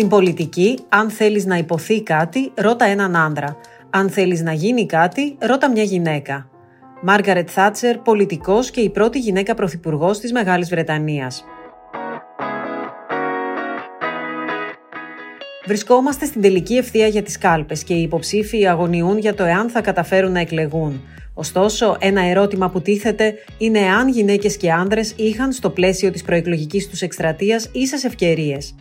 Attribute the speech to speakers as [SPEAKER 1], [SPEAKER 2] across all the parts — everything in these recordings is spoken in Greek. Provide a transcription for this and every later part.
[SPEAKER 1] Στην πολιτική, αν θέλεις να υποθεί κάτι, ρώτα έναν άντρα. Αν θέλεις να γίνει κάτι, ρώτα μια γυναίκα. Μάργαρετ Θάτσερ, πολιτικός και η πρώτη γυναίκα πρωθυπουργός της Μεγάλης Βρετανίας. Βρισκόμαστε στην τελική ευθεία για τις κάλπες και οι υποψήφοι αγωνιούν για το εάν θα καταφέρουν να εκλεγούν. Ωστόσο, ένα ερώτημα που τίθεται είναι εάν γυναίκες και άνδρες είχαν στο πλαίσιο της προεκλογικής τους εκστρατείας ίσες ευκαιρίες.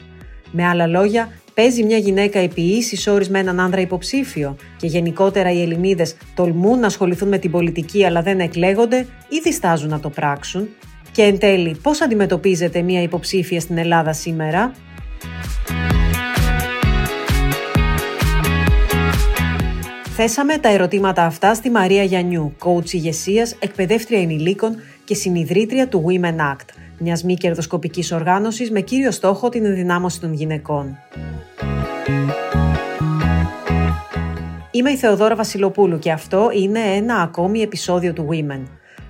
[SPEAKER 1] Με άλλα λόγια, παίζει μια γυναίκα επί ίση όρη με έναν άνδρα υποψήφιο και γενικότερα οι Ελληνίδες τολμούν να ασχοληθούν με την πολιτική αλλά δεν εκλέγονται ή διστάζουν να το πράξουν. Και εν τέλει, πώς αντιμετωπίζεται μια υποψήφια στην Ελλάδα σήμερα; Θέσαμε τα ερωτήματα αυτά στη Μαρία Γιαννιού, coach ηγεσίας, εκπαιδεύτρια ενηλίκων και συνειδρήτρια του Women Act, μιας μη κερδοσκοπικής οργάνωσης με κύριο στόχο την ενδυνάμωση των γυναικών. Είμαι η Θεοδόρα Βασιλοπούλου και αυτό είναι ένα ακόμη επεισόδιο του Women.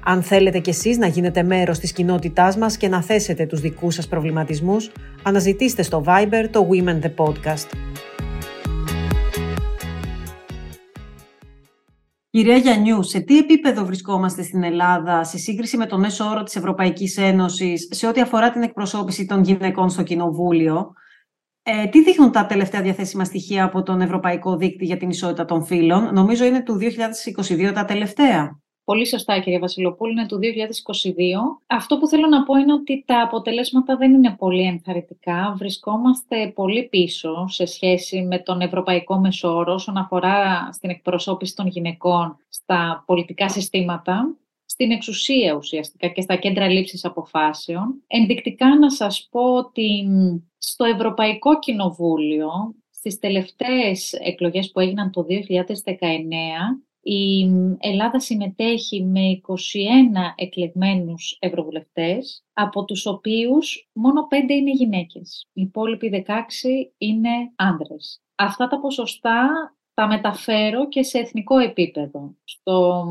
[SPEAKER 1] Αν θέλετε κι εσείς να γίνετε μέρος της κοινότητάς μας και να θέσετε τους δικούς σας προβληματισμούς, αναζητήστε στο Viber το Women The Podcast. Κυρία Γιαννιού, σε τι επίπεδο βρισκόμαστε στην Ελλάδα σε σύγκριση με τον μέσο όρο της Ευρωπαϊκής Ένωσης σε ό,τι αφορά την εκπροσώπηση των γυναικών στο Κοινοβούλιο; Ε, τι δείχνουν τα τελευταία διαθέσιμα στοιχεία από τον Ευρωπαϊκό Δίκτυο για την Ισότητα των Φύλων; Νομίζω είναι του 2022 τα τελευταία.
[SPEAKER 2] Πολύ σωστά, κύριε Βασιλοπούλου, είναι του 2022. Αυτό που θέλω να πω είναι ότι τα αποτελέσματα δεν είναι πολύ ενθαρρυντικά. Βρισκόμαστε πολύ πίσω σε σχέση με τον ευρωπαϊκό μεσόρο όσον αφορά στην εκπροσώπηση των γυναικών στα πολιτικά συστήματα, στην εξουσία ουσιαστικά και στα κέντρα λήψης αποφάσεων. Ενδεικτικά να σας πω ότι στο Ευρωπαϊκό Κοινοβούλιο, στις τελευταίες εκλογές που έγιναν το 2019, η Ελλάδα συμμετέχει με 21 εκλεγμένους ευρωβουλευτές, από τους οποίους μόνο 5 είναι γυναίκες. Οι υπόλοιποι 16 είναι άνδρες. Αυτά τα ποσοστά τα μεταφέρω και σε εθνικό επίπεδο. Στο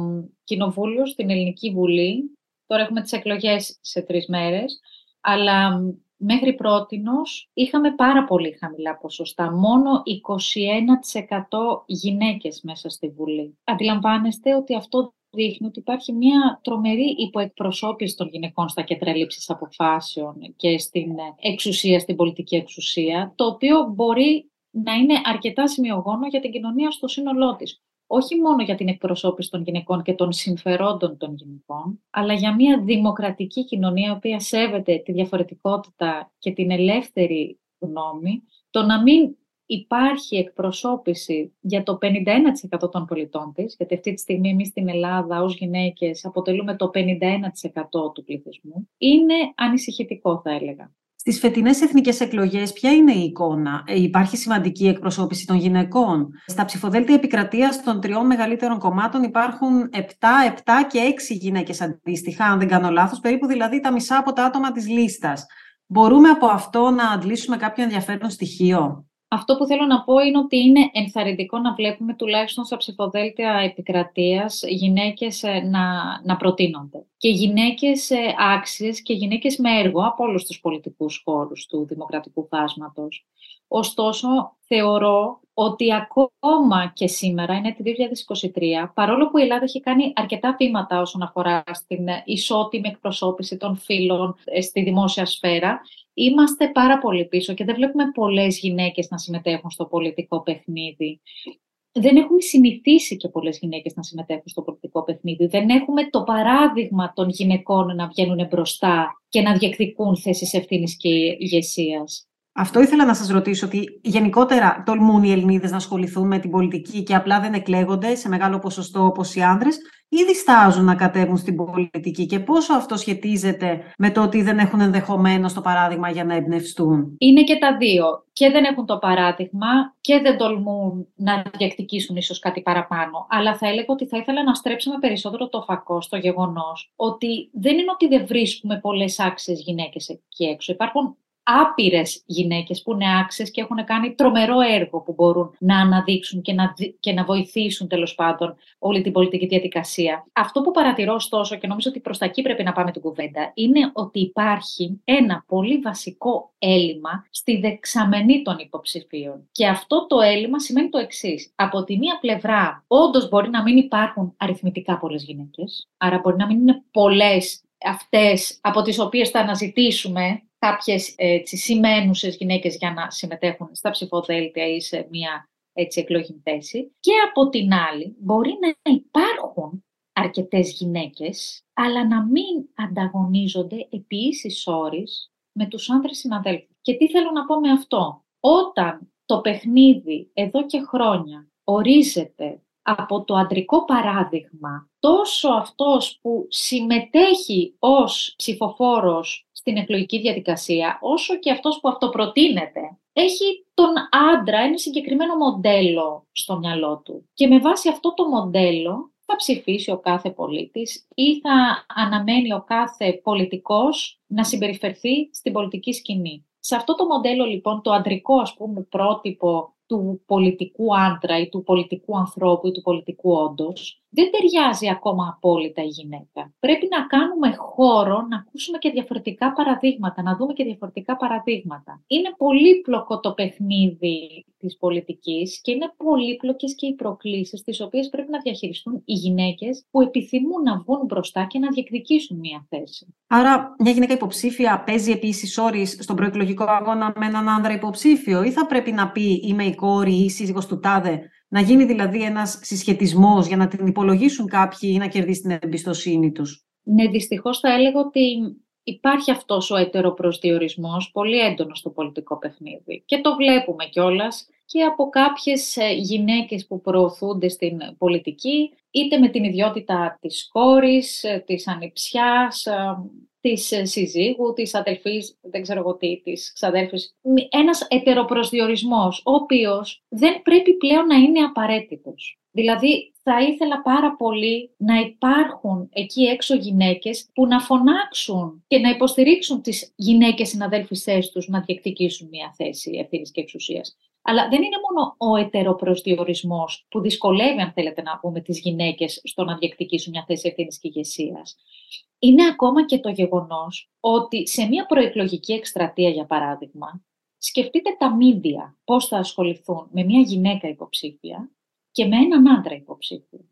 [SPEAKER 2] Κοινοβούλιο, στην Ελληνική Βουλή, τώρα έχουμε τις εκλογές σε τρεις μέρες, αλλά μέχρι πρότινος είχαμε πάρα πολύ χαμηλά ποσοστά. Μόνο 21% γυναίκες μέσα στη Βουλή. Αντιλαμβάνεστε ότι αυτό δείχνει ότι υπάρχει μια τρομερή υποεκπροσώπηση των γυναικών στα κέντρα λήψης αποφάσεων και στην εξουσία, στην πολιτική εξουσία, το οποίο μπορεί να είναι αρκετά σημειογόνο για την κοινωνία στο σύνολό της όχι μόνο για την εκπροσώπηση των γυναικών και των συμφερόντων των γυναικών, αλλά για μια δημοκρατική κοινωνία, η οποία σέβεται τη διαφορετικότητα και την ελεύθερη γνώμη, το να μην υπάρχει εκπροσώπηση για το 51% των πολιτών της, γιατί αυτή τη στιγμή εμείς στην Ελλάδα ως γυναίκες αποτελούμε το 51% του πληθυσμού, είναι ανησυχητικό θα έλεγα.
[SPEAKER 1] Στις φετινές εθνικές εκλογές, ποια είναι η εικόνα, ε, Υπάρχει σημαντική εκπροσώπηση των γυναικών; Στα ψηφοδέλτια επικρατείας των τριών μεγαλύτερων κομμάτων υπάρχουν 7, 7 και 6 γυναίκες αντίστοιχα, αν δεν κάνω λάθος, περίπου δηλαδή τα μισά από τα άτομα της λίστας. Μπορούμε από αυτό να αντλήσουμε κάποιο ενδιαφέρον στοιχείο;
[SPEAKER 2] Αυτό που θέλω να πω είναι ότι είναι ενθαρρυντικό να βλέπουμε τουλάχιστον στα ψηφοδέλτια επικρατείας γυναίκες ε, να, να προτείνονται. Και γυναίκες ε, άξιες και γυναίκες με έργο από όλους τους πολιτικούς χώρους του δημοκρατικού φάσματος. Ωστόσο, θεωρώ ότι ακόμα και σήμερα, είναι το 2023, παρόλο που η Ελλάδα έχει κάνει αρκετά βήματα όσον αφορά στην ισότιμη εκπροσώπηση των φύλων ε, στη δημόσια σφαίρα, είμαστε πάρα πολύ πίσω και δεν βλέπουμε πολλές γυναίκες να συμμετέχουν στο πολιτικό παιχνίδι. Δεν έχουμε συνηθίσει και πολλές γυναίκες να συμμετέχουν στο πολιτικό παιχνίδι. Δεν έχουμε το παράδειγμα των γυναικών να βγαίνουν μπροστά και να διεκδικούν θέσεις ευθύνης και ηγεσίας.
[SPEAKER 1] Αυτό ήθελα να σας ρωτήσω, ότι γενικότερα τολμούν οι Ελληνίδες να ασχοληθούν με την πολιτική και απλά δεν εκλέγονται σε μεγάλο ποσοστό όπως οι άνδρες ή διστάζουν να κατέβουν στην πολιτική και πόσο αυτό σχετίζεται με το ότι δεν έχουν ενδεχομένως το παράδειγμα για να εμπνευστούν;
[SPEAKER 2] Είναι και τα δύο. Και δεν έχουν το παράδειγμα και δεν τολμούν να διεκδικήσουν ίσως κάτι παραπάνω. Αλλά θα έλεγα ότι θα ήθελα να στρέψουμε περισσότερο το φακό στο γεγονός ότι δεν είναι ότι δεν βρίσκουμε πολλές άξιες γυναίκες εκεί έξω. Υπάρχουν άπειρες γυναίκες που είναι άξιες και έχουν κάνει τρομερό έργο που μπορούν να αναδείξουν και να, και να βοηθήσουν τέλος πάντων όλη την πολιτική διαδικασία. Αυτό που παρατηρώ ωστόσο και νομίζω ότι προς τα εκεί πρέπει να πάμε την κουβέντα είναι ότι υπάρχει ένα πολύ βασικό έλλειμμα στη δεξαμενή των υποψηφίων. Και αυτό το έλλειμμα σημαίνει το εξής. Από τη μία πλευρά, όντως μπορεί να μην υπάρχουν αριθμητικά πολλές γυναίκες, άρα μπορεί να μην είναι πολλές αυτές από τις οποίες θα αναζητήσουμε κάποιες έτσι, σημαίνουσες γυναίκες για να συμμετέχουν στα ψηφοδέλτια ή σε μια έτσι, εκλογή θέση. Και από την άλλη, μπορεί να υπάρχουν αρκετές γυναίκες, αλλά να μην ανταγωνίζονται επί ίσης όρης με τους άνδρες συναδέλφους. Και τι θέλω να πω με αυτό; Όταν το παιχνίδι εδώ και χρόνια ορίζεται από το αντρικό παράδειγμα, τόσο αυτός που συμμετέχει ως ψηφοφόρος στην εκλογική διαδικασία, όσο και αυτός που αυτοπροτείνεται, έχει τον άντρα ένα συγκεκριμένο μοντέλο στο μυαλό του. Και με βάση αυτό το μοντέλο θα ψηφίσει ο κάθε πολίτης ή θα αναμένει ο κάθε πολιτικός να συμπεριφερθεί στην πολιτική σκηνή. Σε αυτό το μοντέλο λοιπόν το αντρικό ας πούμε πρότυπο του πολιτικού άντρα ή του πολιτικού ανθρώπου ή του πολιτικού όντως, δεν ταιριάζει ακόμα απόλυτα η γυναίκα. Πρέπει να κάνουμε χώρο να ακούσουμε και διαφορετικά παραδείγματα, να δούμε και διαφορετικά παραδείγματα. Είναι πολύπλοκο το παιχνίδι της πολιτικής και είναι πολύπλοκες και οι προκλήσεις τις οποίες πρέπει να διαχειριστούν οι γυναίκες που επιθυμούν να βγουν μπροστά και να διεκδικήσουν μία θέση.
[SPEAKER 1] Άρα μια γυναίκα υποψήφια παίζει επίσης όρει στον προεκλογικό αγώνα με έναν άνδρα υποψήφιο ή θα πρέπει να πει είμαι η κόρη ή η σύζυγος του τάδε να γίνει δηλαδή ένας συσχετισμός για να την υπολογίσουν κάποιοι ή να κερδίσει την εμπιστοσύνη τους.
[SPEAKER 2] Ναι, δυστυχώς θα έλεγα ότι υπάρχει αυτός ο ετεροπροσδιορισμός πολύ έντονος στο πολιτικό παιχνίδι. Και το βλέπουμε κιόλας και από κάποιες ε, γυναίκες που προωθούνται στην πολιτική, είτε με την ιδιότητα της κόρης, ε, της ανιψιάς, ε, της ε, συζύγου, της αδελφής, δεν ξέρω εγώ τι, της ξαδέρφης. Ένας ετεροπροσδιορισμός, ο οποίος δεν πρέπει πλέον να είναι απαραίτητος. Δηλαδή, θα ήθελα πάρα πολύ να υπάρχουν εκεί έξω γυναίκες που να φωνάξουν και να υποστηρίξουν τις γυναίκες συναδέλφισές τους να διεκδικήσουν μια θέση ευθύνης και εξουσίας. Αλλά δεν είναι μόνο ο ετεροπροσδιορισμός που δυσκολεύει, αν θέλετε να πούμε, τις γυναίκες στο να διεκδικήσουν μια θέση ευθύνης και ηγεσίας είναι ακόμα και το γεγονός ότι σε μια προεκλογική εκστρατεία, για παράδειγμα, σκεφτείτε τα μίντια πώς θα ασχοληθούν με μια γυναίκα υποψήφια και με έναν άντρα υποψήφιο.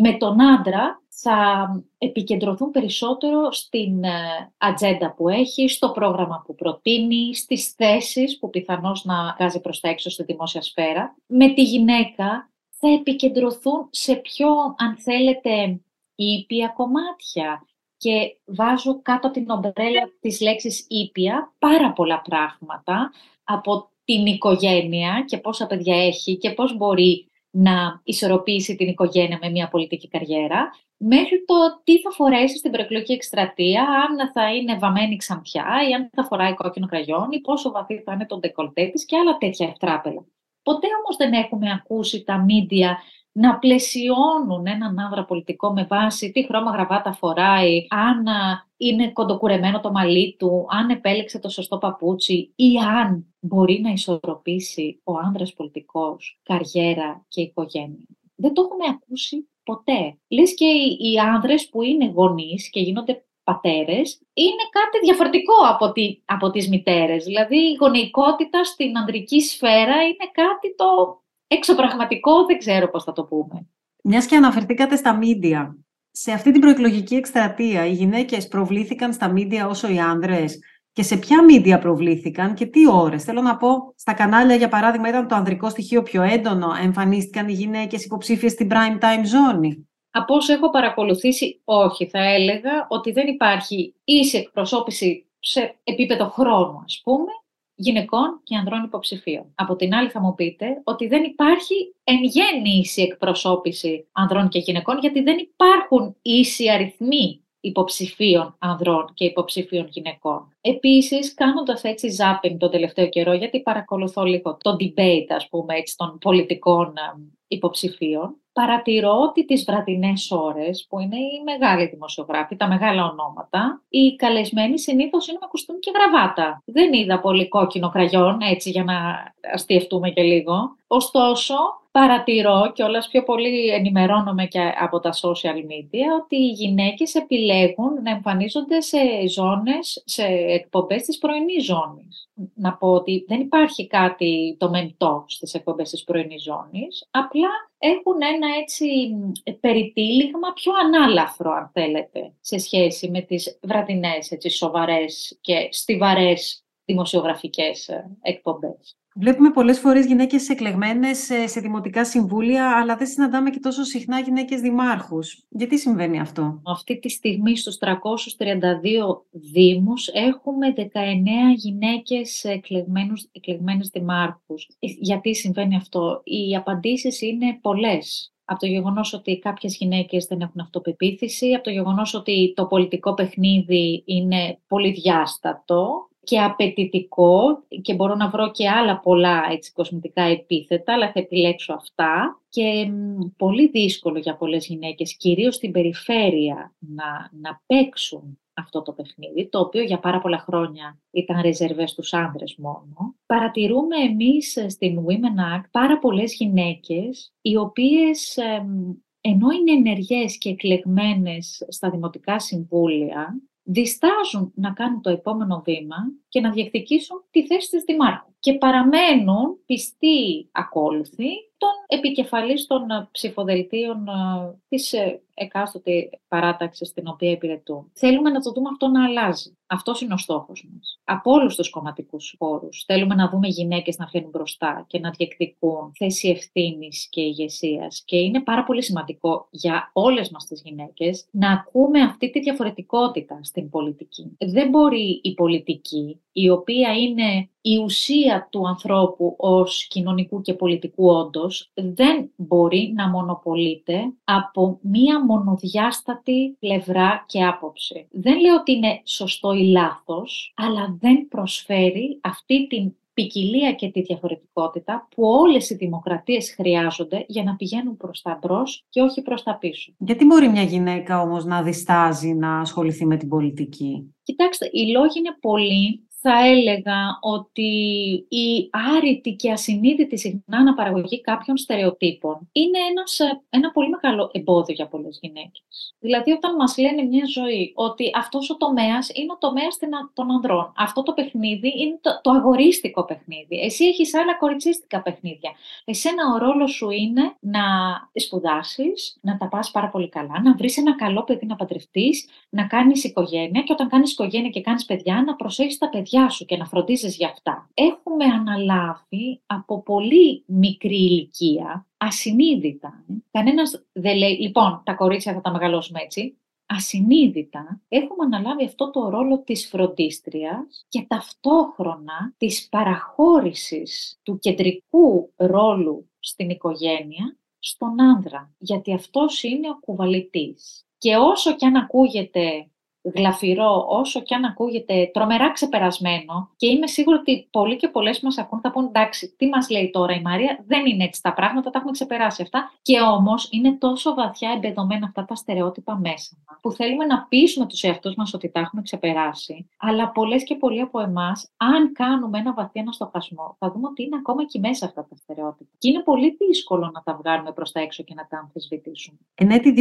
[SPEAKER 2] Με τον άντρα θα επικεντρωθούν περισσότερο στην ε, ατζέντα που έχει, στο πρόγραμμα που προτείνει, στις θέσεις που πιθανώς να βγάζει προς τα έξω στη δημόσια σφαίρα. Με τη γυναίκα θα επικεντρωθούν σε πιο, αν θέλετε, ήπια κομμάτια, και βάζω κάτω την ομπρέλα της λέξης ήπια πάρα πολλά πράγματα από την οικογένεια και πόσα παιδιά έχει και πώς μπορεί να ισορροπήσει την οικογένεια με μια πολιτική καριέρα, μέχρι το τι θα φορέσει στην προεκλογική εκστρατεία, αν θα είναι βαμμένη ξανθιά ή αν θα φοράει κόκκινο κραγιόν ή πόσο βαθύ θα είναι το ντεκολτέ της και άλλα τέτοια ευτράπελα. Ποτέ όμως δεν έχουμε ακούσει τα μίντια να πλαισιώνουν έναν άνδρα πολιτικό με βάση τι χρώμα γραβάτα φοράει, αν είναι κοντοκουρεμένο το μαλλί του, αν επέλεξε το σωστό παπούτσι ή αν μπορεί να ισορροπήσει ο άνδρας πολιτικός καριέρα και οικογένεια. Δεν το έχουμε ακούσει ποτέ. Λες και οι άνδρες που είναι γονείς και γίνονται πατέρες είναι κάτι διαφορετικό από, τη, από τις μητέρες. Δηλαδή η γονεϊκότητα στην ανδρική σφαίρα είναι κάτι το εξωπραγματικό, δεν ξέρω πώς θα το πούμε.
[SPEAKER 1] Μιας και αναφερθήκατε στα μίντια. Σε αυτή την προεκλογική εκστρατεία οι γυναίκες προβλήθηκαν στα μίντια όσο οι άνδρες; Και σε ποια μίντια προβλήθηκαν και τι ώρες; Θέλω να πω, στα κανάλια για παράδειγμα ήταν το ανδρικό στοιχείο πιο έντονο, εμφανίστηκαν οι γυναίκες υποψήφιες στην prime time ζώνη.
[SPEAKER 2] Από όσο έχω παρακολουθήσει, όχι. Θα έλεγα ότι δεν υπάρχει ίση εκπροσώπηση σε επίπεδο χρόνου, ας πούμε, γυναικών και ανδρών υποψηφίων. Από την άλλη θα μου πείτε ότι δεν υπάρχει εν γέννη ίση εκπροσώπηση ανδρών και γυναικών γιατί δεν υπάρχουν ίσοι αριθμοί υποψηφίων ανδρών και υποψηφίων γυναικών. Επίσης, κάνοντας έτσι zapping τον τελευταίο καιρό, γιατί παρακολουθώ λίγο το debate, ας πούμε, έτσι, των πολιτικών υποψηφίων, παρατηρώ ότι τις βραδινές ώρες, που είναι οι μεγάλοι δημοσιογράφοι, τα μεγάλα ονόματα, οι καλεσμένοι συνήθως είναι με κουστούμι και γραβάτα. Δεν είδα πολύ κόκκινο κραγιόν, έτσι για να αστιευτούμε και λίγο. Ωστόσο, παρατηρώ και όλας πιο πολύ ενημερώνομαι και από τα social media ότι οι γυναίκες επιλέγουν να εμφανίζονται σε ζώνες, σε εκπομπές της πρωινής ζώνης. Να πω ότι δεν υπάρχει κάτι το μεντό στις εκπομπές της πρωινής ζώνης, απλά έχουν ένα έτσι περιτύλιγμα πιο ανάλαφρο, αν θέλετε, σε σχέση με τις βραδινές, έτσι, σοβαρές και στιβαρές δημοσιογραφικές ε, εκπομπές.
[SPEAKER 1] Βλέπουμε πολλές φορές γυναίκες εκλεγμένες σε δημοτικά συμβούλια, αλλά δεν συναντάμε και τόσο συχνά γυναίκες δημάρχους. Γιατί συμβαίνει αυτό;
[SPEAKER 2] Αυτή τη στιγμή στους 332 Δήμους έχουμε 19 γυναίκες εκλεγμένες δημάρχους. Γιατί συμβαίνει αυτό; Οι απαντήσεις είναι πολλές από το γεγονός ότι κάποιες γυναίκες δεν έχουν αυτοπεποίθηση, από το γεγονός ότι το πολιτικό παιχνίδι είναι πολυδιάστατο, και απαιτητικό και μπορώ να βρω και άλλα πολλά έτσι, κοσμητικά επίθετα, αλλά θα επιλέξω αυτά. Και πολύ δύσκολο για πολλές γυναίκες, κυρίως στην περιφέρεια, να, να παίξουν αυτό το παιχνίδι, το οποίο για πάρα πολλά χρόνια ήταν ρεζερβές στους άνδρες μόνο. Παρατηρούμε εμείς στην Women Act πάρα πολλές γυναίκες, οι οποίες ενώ είναι ενεργές και εκλεγμένες στα δημοτικά συμβούλια, διστάζουν να κάνουν το επόμενο βήμα και να διεκδικήσουν τη θέση της Δημάρχου και παραμένουν πιστοί ακόλουθοι των επικεφαλής των ψηφοδελτίων ε, της ε, εκάστοτε παράταξης στην οποία υπηρετούν. Θέλουμε να το δούμε αυτό να αλλάζει. Αυτός είναι ο στόχος μας. Από όλους τους κομματικούς χώρου. Θέλουμε να δούμε γυναίκες να βγαίνουν μπροστά και να διεκδικούν θέση ευθύνης και ηγεσίας. Και είναι πάρα πολύ σημαντικό για όλες μας τις γυναίκες να ακούμε αυτή τη διαφορετικότητα στην πολιτική. Δεν μπορεί η πολιτική, η οποία είναι η ουσία του ανθρώπου ως κοινωνικού και πολιτικού όντως, δεν μπορεί να μονοπολείται από μία μονοδιάστατη πλευρά και άποψη. Δεν λέω ότι είναι σωστό ή λάθος, αλλά δεν προσφέρει αυτή την ποικιλία και τη διαφορετικότητα που όλες οι δημοκρατίες χρειάζονται για να πηγαίνουν προς τα μπρος και όχι προς τα πίσω.
[SPEAKER 1] Γιατί μπορεί μια γυναίκα όμως να διστάζει να ασχοληθεί με την πολιτική;
[SPEAKER 2] Κοιτάξτε, οι λόγοι είναι πολλοί θα έλεγα ότι η άρρητη και ασυνείδητη συχνά αναπαραγωγή κάποιων στερεοτύπων είναι ένας, ε, ένα πολύ μεγάλο εμπόδιο για πολλές γυναίκες. Δηλαδή όταν μας λένε μια ζωή ότι αυτός ο τομέας είναι ο τομέας των ανδρών, αυτό το παιχνίδι είναι το, το αγορίστικο παιχνίδι, εσύ έχεις άλλα κοριτσίστικα παιχνίδια. Εσένα ο ρόλος σου είναι να σπουδάσεις, να τα πας πάρα πολύ καλά, να βρεις ένα καλό παιδί να παντρευτείς, να κάνεις οικογένεια και όταν κάνεις οικογένεια και κάνεις παιδιά να προσέχεις τα παιδιά παιδιά σου και να φροντίζεις για αυτά. Έχουμε αναλάβει από πολύ μικρή ηλικία, ασυνείδητα. Κανένας δεν λέει, λοιπόν, τα κορίτσια θα τα μεγαλώσουμε έτσι. Ασυνείδητα έχουμε αναλάβει αυτό το ρόλο της φροντίστριας και ταυτόχρονα της παραχώρησης του κεντρικού ρόλου στην οικογένεια στον άνδρα, γιατί αυτός είναι ο κουβαλητής. Και όσο και αν ακούγεται γλαφυρό, όσο και αν ακούγεται τρομερά ξεπερασμένο, και είμαι σίγουρη ότι πολλοί και πολλές μας ακούν, θα πούν εντάξει, τι μας λέει τώρα η Μαρία, δεν είναι έτσι τα πράγματα, τα έχουμε ξεπεράσει αυτά. Και όμως είναι τόσο βαθιά εμπεδομένα αυτά τα στερεότυπα μέσα μας, που θέλουμε να πείσουμε τους εαυτούς μας ότι τα έχουμε ξεπεράσει. Αλλά πολλές και πολλοί από εμάς, αν κάνουμε ένα βαθύ αναστοχασμό, θα δούμε ότι είναι ακόμα εκεί μέσα αυτά τα στερεότυπα. Και είναι πολύ δύσκολο να τα βγάλουμε προς τα έξω και να τα αμφισβητήσουμε.
[SPEAKER 1] Εν έτη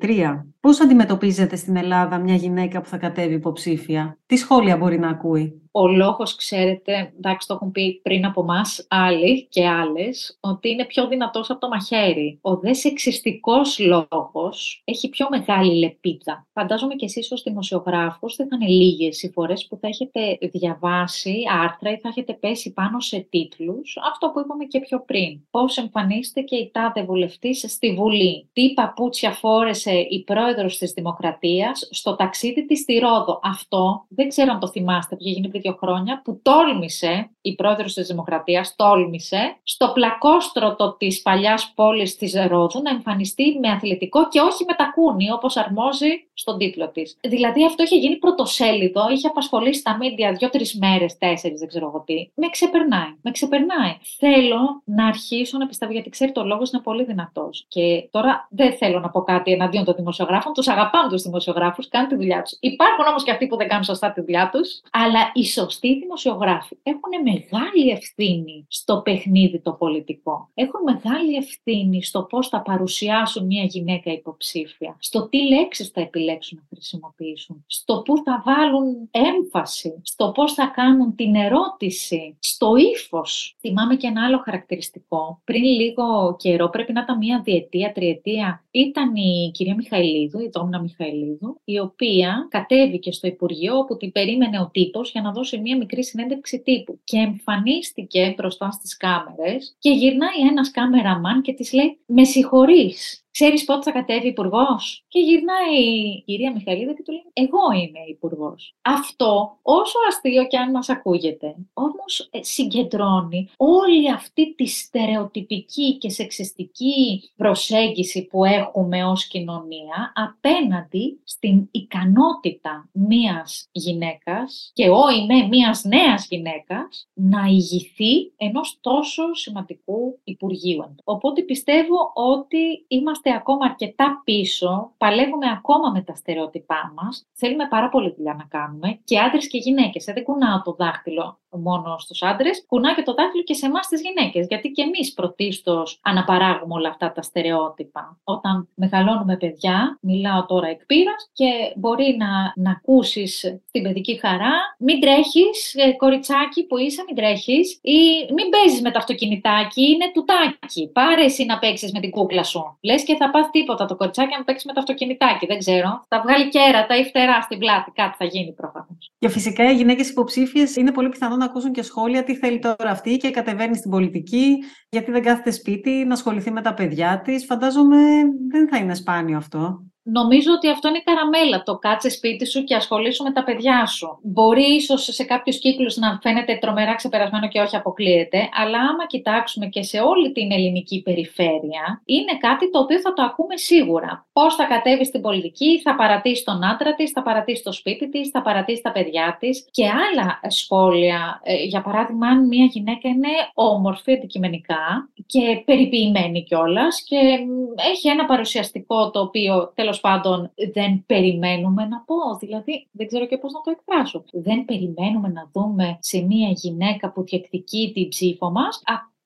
[SPEAKER 1] 2023, πώς αντιμετωπίζετε στην Ελλάδα μια γυναίκα που θα κατέβει υποψήφια. Τι σχόλια μπορεί να ακούει;
[SPEAKER 2] Ο λόγος, ξέρετε, εντάξει το έχουν πει πριν από εμάς άλλοι και άλλες, ότι είναι πιο δυνατός από το μαχαίρι. Ο δε σεξιστικός λόγος έχει πιο μεγάλη λεπίδα. Φαντάζομαι και εσείς ως δημοσιογράφος δεν θα είναι λίγες οι φορές που θα έχετε διαβάσει άρθρα ή θα έχετε πέσει πάνω σε τίτλους, αυτό που είπαμε και πιο πριν. Πώς εμφανίστε και η τάδε βουλευτής στη Βουλή. Τι παπούτσια φόρεσε η πρόεδρος της Δημοκρατίας στο ταξίδι της στη Ρόδο. Αυτό δεν ξέρω αν το θυμάστε, που γίνει πριν δύο χρόνια, που τόλμησε, η πρόεδρος της Δημοκρατίας τόλμησε, στο πλακόστρωτο της παλιάς πόλης της Ρόδου να εμφανιστεί με αθλητικό και όχι μετακούνη, όπως αρμόζει στον τίτλο της. Δηλαδή αυτό είχε γίνει πρωτοσέλιδο, είχε απασχολήσει τα μίντια δύο-τρεις μέρες, τέσσερις, δεν ξέρω εγώ τι. Με ξεπερνάει. Με ξεπερνάει. Θέλω να αρχίσω να πιστεύω, γιατί ξέρει το λόγος είναι πολύ δυνατός. Και τώρα δεν θέλω να πω κάτι εναντίον των δημοσιογράφων. Τους αγαπάμε τους δημοσιογράφους, κάνουν τη δουλειά τους. Υπάρχουν όμως και αυτοί που δεν κάνουν σωστά τη δουλειά τους. Αλλά οι σωστοί δημοσιογράφοι έχουν μεγάλη ευθύνη στο παιχνίδι το πολιτικό. Έχουν μεγάλη ευθύνη στο πώς θα παρουσιάσουν μια γυναίκα υποψήφια, στο τι λέξεις θα επιλέξουν να χρησιμοποιήσουν, στο πού θα βάλουν έμφαση, στο πώς θα κάνουν την ερώτηση, στο ύφος. Θυμάμαι και ένα άλλο χαρακτηριστικό. Πριν λίγο καιρό, πρέπει να ήταν μια διετία, τριετία, ήταν η κυρία Μιχαηλίδου, η Τόμνα Μιχαηλίδου, η οποία κατέβηκε στο Υπουργείο όπου την περίμενε ο τύπος για να δώσει μια μικρή συνέντευξη τύπου. Και εμφανίστηκε μπροστά στις κάμερες και γυρνάει ένας κάμεραμαν και της λέει: Με συγχωρείς, Ξέρεις πότε θα κατέβει υπουργός; Και γυρνάει η κυρία Μιχαλίδα και του λέει: Εγώ είμαι υπουργός. Αυτό, όσο αστείο και αν μας ακούγεται, όμως ε, συγκεντρώνει όλη αυτή τη στερεοτυπική και σεξιστική προσέγγιση που έχουμε ως κοινωνία απέναντι στην ικανότητα μίας γυναίκας και όχι με μίας νέας γυναίκας να ηγηθεί ενός τόσο σημαντικού Υπουργείου. Οπότε πιστεύω ότι είμαστε είμαστε ακόμα αρκετά πίσω, παλεύουμε ακόμα με τα στερεότυπά μας. Θέλουμε πάρα πολύ δουλειά να κάνουμε και άντρες και γυναίκες. Ε, δεν κουνάω το δάχτυλο μόνο στους άντρες, κουνά και το δάχτυλο και σε εμάς τις γυναίκες. Γιατί και εμείς πρωτίστως αναπαράγουμε όλα αυτά τα στερεότυπα. Όταν μεγαλώνουμε παιδιά, μιλάω τώρα εκ και μπορεί να, να ακούσεις την παιδική χαρά, μην τρέχεις, ε, κοριτσάκι που είσαι, μην τρέχεις, ή μην παίζεις με το αυτοκινητάκι, είναι τουτάκι. Πάρε εσύ να παίξεις με την κούκλα σου. Λες και θα πάθει τίποτα το κοριτσάκι αν παίξεις με το αυτοκινητάκι. Δεν ξέρω. Θα βγάλει κέρατα ή φτερά στην πλάτη. Κάτι θα γίνει προφανώς.
[SPEAKER 1] Και φυσικά οι γυναίκες υποψήφιες είναι πολύ πιθανό να ακούσουν και σχόλια τι θέλει τώρα αυτή και κατεβαίνει στην πολιτική, γιατί δεν κάθεται σπίτι, να ασχοληθεί με τα παιδιά της. Φαντάζομαι δεν θα είναι σπάνιο αυτό.
[SPEAKER 2] Νομίζω ότι αυτό είναι καραμέλα. Το κάτσε σπίτι σου και ασχολήσου με τα παιδιά σου. Μπορεί ίσως σε κάποιους κύκλους να φαίνεται τρομερά ξεπερασμένο και όχι αποκλείεται, αλλά άμα κοιτάξουμε και σε όλη την ελληνική περιφέρεια, είναι κάτι το οποίο θα το ακούμε σίγουρα. Πώς θα κατέβεις στην πολιτική, θα παρατήσεις τον άντρα της, θα παρατήσεις το σπίτι της, θα παρατήσεις τα παιδιά της και άλλα σχόλια. Ε, για παράδειγμα, αν μια γυναίκα είναι όμορφη αντικειμενικά και περιποιημένη κιόλας και έχει ένα παρουσιαστικό το οποίο τέλος πάντων δεν περιμένουμε να πω. Δηλαδή, δεν ξέρω και πώς να το εκφράσω. Δεν περιμένουμε να δούμε σε μία γυναίκα που διεκδικεί την ψήφο μας,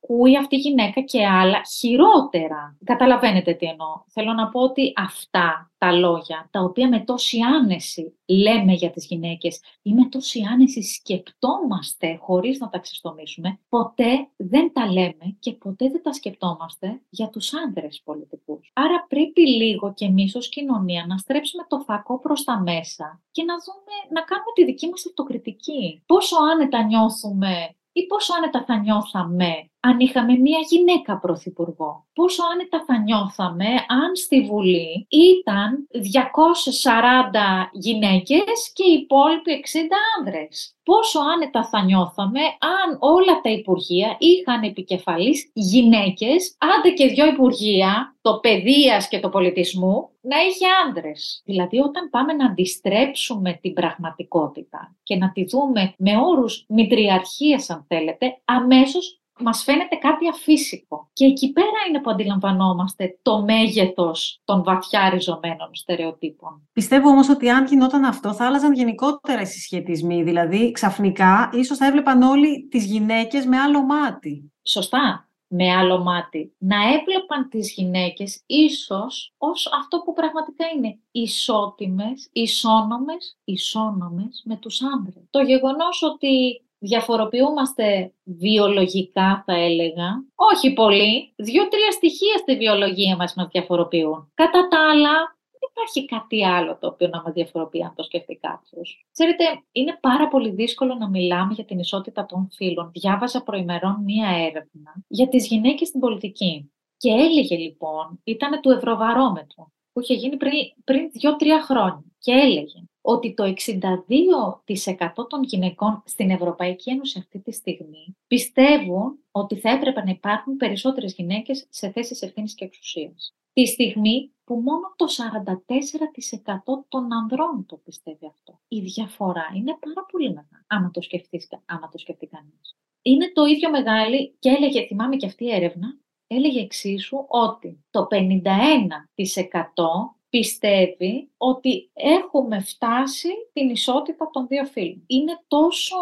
[SPEAKER 2] ακούει αυτή η γυναίκα και άλλα χειρότερα. Καταλαβαίνετε τι εννοώ. Θέλω να πω ότι αυτά τα λόγια, τα οποία με τόση άνεση λέμε για τις γυναίκες ή με τόση άνεση σκεπτόμαστε χωρίς να τα ξεστομίσουμε, ποτέ δεν τα λέμε και ποτέ δεν τα σκεπτόμαστε για τους άνδρες πολιτικούς. Άρα πρέπει λίγο και εμείς ως κοινωνία να στρέψουμε το φακό προς τα μέσα και να δούμε, να κάνουμε τη δική μας αυτοκριτική. Πόσο άνετα νιώθουμε ή πόσο άνετα θα νιώθαμε αν είχαμε μία γυναίκα πρωθυπουργό. Πόσο άνετα θα νιώθαμε αν στη Βουλή ήταν 240 γυναίκες και οι υπόλοιποι 60 άνδρες. Πόσο άνετα θα νιώθαμε αν όλα τα υπουργεία είχαν επικεφαλής γυναίκες, άντε και δύο υπουργεία, το παιδείας και το πολιτισμού, να είχε άνδρες. Δηλαδή όταν πάμε να αντιστρέψουμε την πραγματικότητα και να τη δούμε με όρους μητριαρχίας αν θέλετε, αμέσως Μας φαίνεται κάτι αφύσικο. Και εκεί πέρα είναι που αντιλαμβανόμαστε το μέγεθος των βαθιά ριζωμένων στερεοτύπων.
[SPEAKER 1] Πιστεύω όμως ότι αν γινόταν αυτό θα άλλαζαν γενικότερα οι συσχετισμοί. Δηλαδή ξαφνικά ίσως θα έβλεπαν όλοι τις γυναίκες με άλλο μάτι.
[SPEAKER 2] Σωστά με άλλο μάτι. Να έβλεπαν τις γυναίκες ίσως ως αυτό που πραγματικά είναι ισότιμες, ισόνομες, ισόνομες με τους άνδρες. Το γεγονός ότι διαφοροποιούμαστε βιολογικά θα έλεγα. Όχι πολύ. Δύο-τρία στοιχεία στη βιολογία μας μας διαφοροποιούν. Κατά τα άλλα, δεν υπάρχει κάτι άλλο το οποίο να μας διαφοροποιεί αν το σκεφτεί κάποιος. Ξέρετε, είναι πάρα πολύ δύσκολο να μιλάμε για την ισότητα των φύλων. Διάβαζα προημερών μία έρευνα για τις γυναίκες στην πολιτική. Και έλεγε λοιπόν, ήταν του Ευρωβαρόμετρου, που είχε γίνει πριν, πριν δύο-τρία χρόνια. Και έλεγε ότι το 62% των γυναικών στην Ευρωπαϊκή Ένωση αυτή τη στιγμή πιστεύουν ότι θα έπρεπε να υπάρχουν περισσότερες γυναίκες σε θέσεις ευθύνης και εξουσίας. Τη στιγμή που μόνο το 44% των ανδρών το πιστεύει αυτό. Η διαφορά είναι πάρα πολύ μεγάλη, άμα το, σκεφτείς, άμα το σκεφτεί κανείς. Είναι το ίδιο μεγάλη και έλεγε, θυμάμαι και αυτή η έρευνα, έλεγε εξίσου ότι το 51% πιστεύει ότι έχουμε φτάσει την ισότητα των δύο φίλων. Είναι τόσο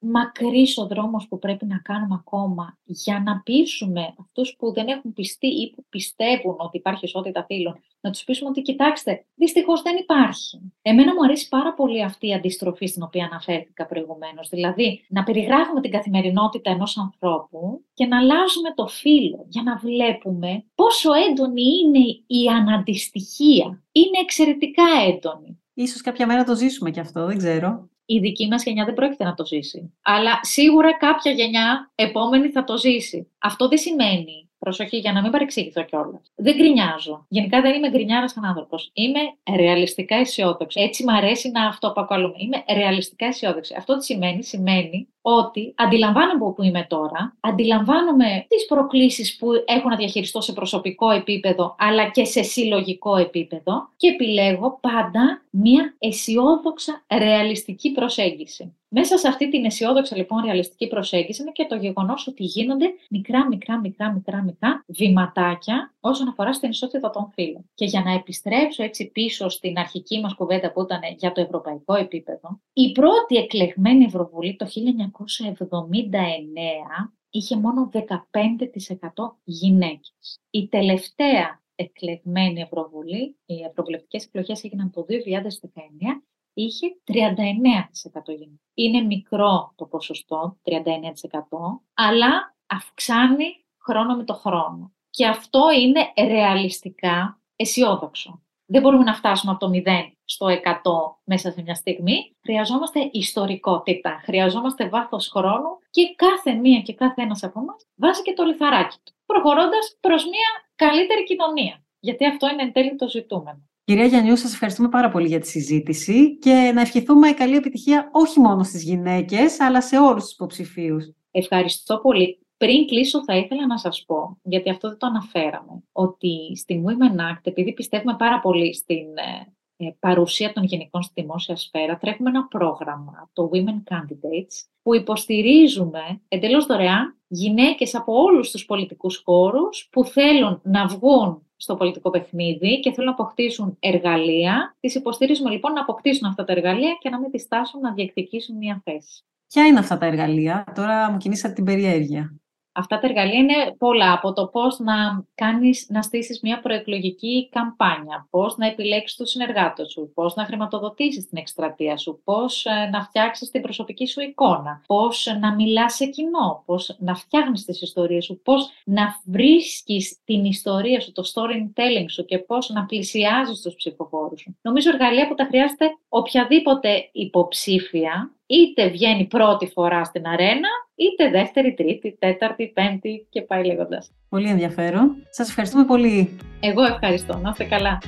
[SPEAKER 2] μακρύς ο δρόμος που πρέπει να κάνουμε ακόμα για να πείσουμε αυτούς που δεν έχουν πιστεί ή που πιστεύουν ότι υπάρχει ισότητα φίλων να τους πείσουμε ότι κοιτάξτε, δυστυχώς δεν υπάρχει. Εμένα μου αρέσει πάρα πολύ αυτή η αντιστροφή στην οποία αναφέρθηκα προηγουμένως. Δηλαδή, να περιγράφουμε την καθημερινότητα ενός ανθρώπου και να αλλάζουμε το φύλλο για να βλέπουμε πόσο έντονη είναι η αναντιστοιχία. Είναι εξαιρετικά έντονη.
[SPEAKER 1] Ίσως κάποια μέρα το ζήσουμε κι αυτό, δεν ξέρω.
[SPEAKER 2] Η δική μας γενιά δεν πρόκειται να το ζήσει. Αλλά σίγουρα κάποια γενιά επόμενη θα το ζήσει. Αυτό δεν σημαίνει Προσοχή, για να μην παρεξηγηθώ κιόλας. Δεν γκρινιάζω. Γενικά δεν είμαι γκρινιάρας σαν άνθρωπος. Είμαι ρεαλιστικά αισιόδοξη. Έτσι μου αρέσει να αυτοπακαλούμε. Είμαι ρεαλιστικά αισιόδοξη. Αυτό τι σημαίνει, σημαίνει ότι αντιλαμβάνομαι που είμαι τώρα, αντιλαμβάνομαι τις προκλήσεις που έχω να διαχειριστώ σε προσωπικό επίπεδο, αλλά και σε συλλογικό επίπεδο και επιλέγω πάντα μία αισιόδοξα ρεαλιστική προσέγγιση. Μέσα σε αυτή την αισιόδοξη λοιπόν ρεαλιστική προσέγγιση είναι και το γεγονός ότι γίνονται μικρά, μικρά, μικρά, μικρά, μικρά βηματάκια όσον αφορά στην ισότητα των φύλων. Και για να επιστρέψω έτσι πίσω στην αρχική μας κουβέντα που ήταν για το ευρωπαϊκό επίπεδο, η πρώτη εκλεγμένη Ευρωβουλή το 1979 είχε μόνο 15% γυναίκες. Η τελευταία εκλεγμένη Ευρωβουλή, οι ευρωβουλευτικές εκλογές έγιναν το 2019, είχε 39% γυναίκες. Είναι μικρό το ποσοστό, 39%, αλλά αυξάνει χρόνο με το χρόνο. Και αυτό είναι ρεαλιστικά αισιόδοξο. Δεν μπορούμε να φτάσουμε από το 0 στο 100 μέσα σε μια στιγμή. Χρειαζόμαστε ιστορικότητα, χρειαζόμαστε βάθος χρόνου και κάθε μία και κάθε ένας από εμάς βάζει και το λιθαράκι του, προχωρώντας προς μια καλύτερη κοινωνία. Γιατί αυτό είναι εν τέλει το ζητούμενο.
[SPEAKER 1] Κυρία Γιαννιού, σας ευχαριστούμε πάρα πολύ για τη συζήτηση και να ευχηθούμε καλή επιτυχία όχι μόνο στις γυναίκες, αλλά σε όλους τους υποψηφίους.
[SPEAKER 2] Ευχαριστώ πολύ. Πριν κλείσω θα ήθελα να σας πω, γιατί αυτό δεν το αναφέραμε, ότι στη Women Act, επειδή πιστεύουμε πάρα πολύ στην ε, ε, παρουσία των γυναικών στη δημόσια σφαίρα, τρέχουμε ένα πρόγραμμα, το Women Candidates, που υποστηρίζουμε εντελώς δωρεάν γυναίκες από όλους τους πολιτικούς χώρους που θέλουν να βγουν στο πολιτικό παιχνίδι και θέλουν να αποκτήσουν εργαλεία. Τις υποστηρίζουμε λοιπόν να αποκτήσουν αυτά τα εργαλεία και να μην διστάσουν να διεκδικήσουν μια θέση.
[SPEAKER 1] Ποια είναι αυτά τα εργαλεία, τώρα μου κινήσατε την περιέργεια.
[SPEAKER 2] Αυτά τα εργαλεία είναι πολλά, από το πώς να, κάνεις, να στήσεις μια προεκλογική καμπάνια, πώς να επιλέξεις τους συνεργάτες σου, πώς να χρηματοδοτήσεις την εκστρατεία σου, πώς ε, να φτιάξεις την προσωπική σου εικόνα, πώς να μιλάς σε κοινό, πώς να φτιάχνεις τις ιστορίες σου, πώς να βρίσκεις την ιστορία σου, το storytelling σου και πώς να πλησιάζεις τους ψηφοφόρους σου. Νομίζω εργαλεία που τα χρειάζεται οποιαδήποτε υποψήφια είτε βγαίνει πρώτη φορά στην αρένα, είτε δεύτερη, τρίτη, τέταρτη, πέμπτη και πάει λέγοντας.
[SPEAKER 1] Πολύ ενδιαφέρον. Σας ευχαριστούμε πολύ.
[SPEAKER 2] Εγώ ευχαριστώ. Να είστε καλά.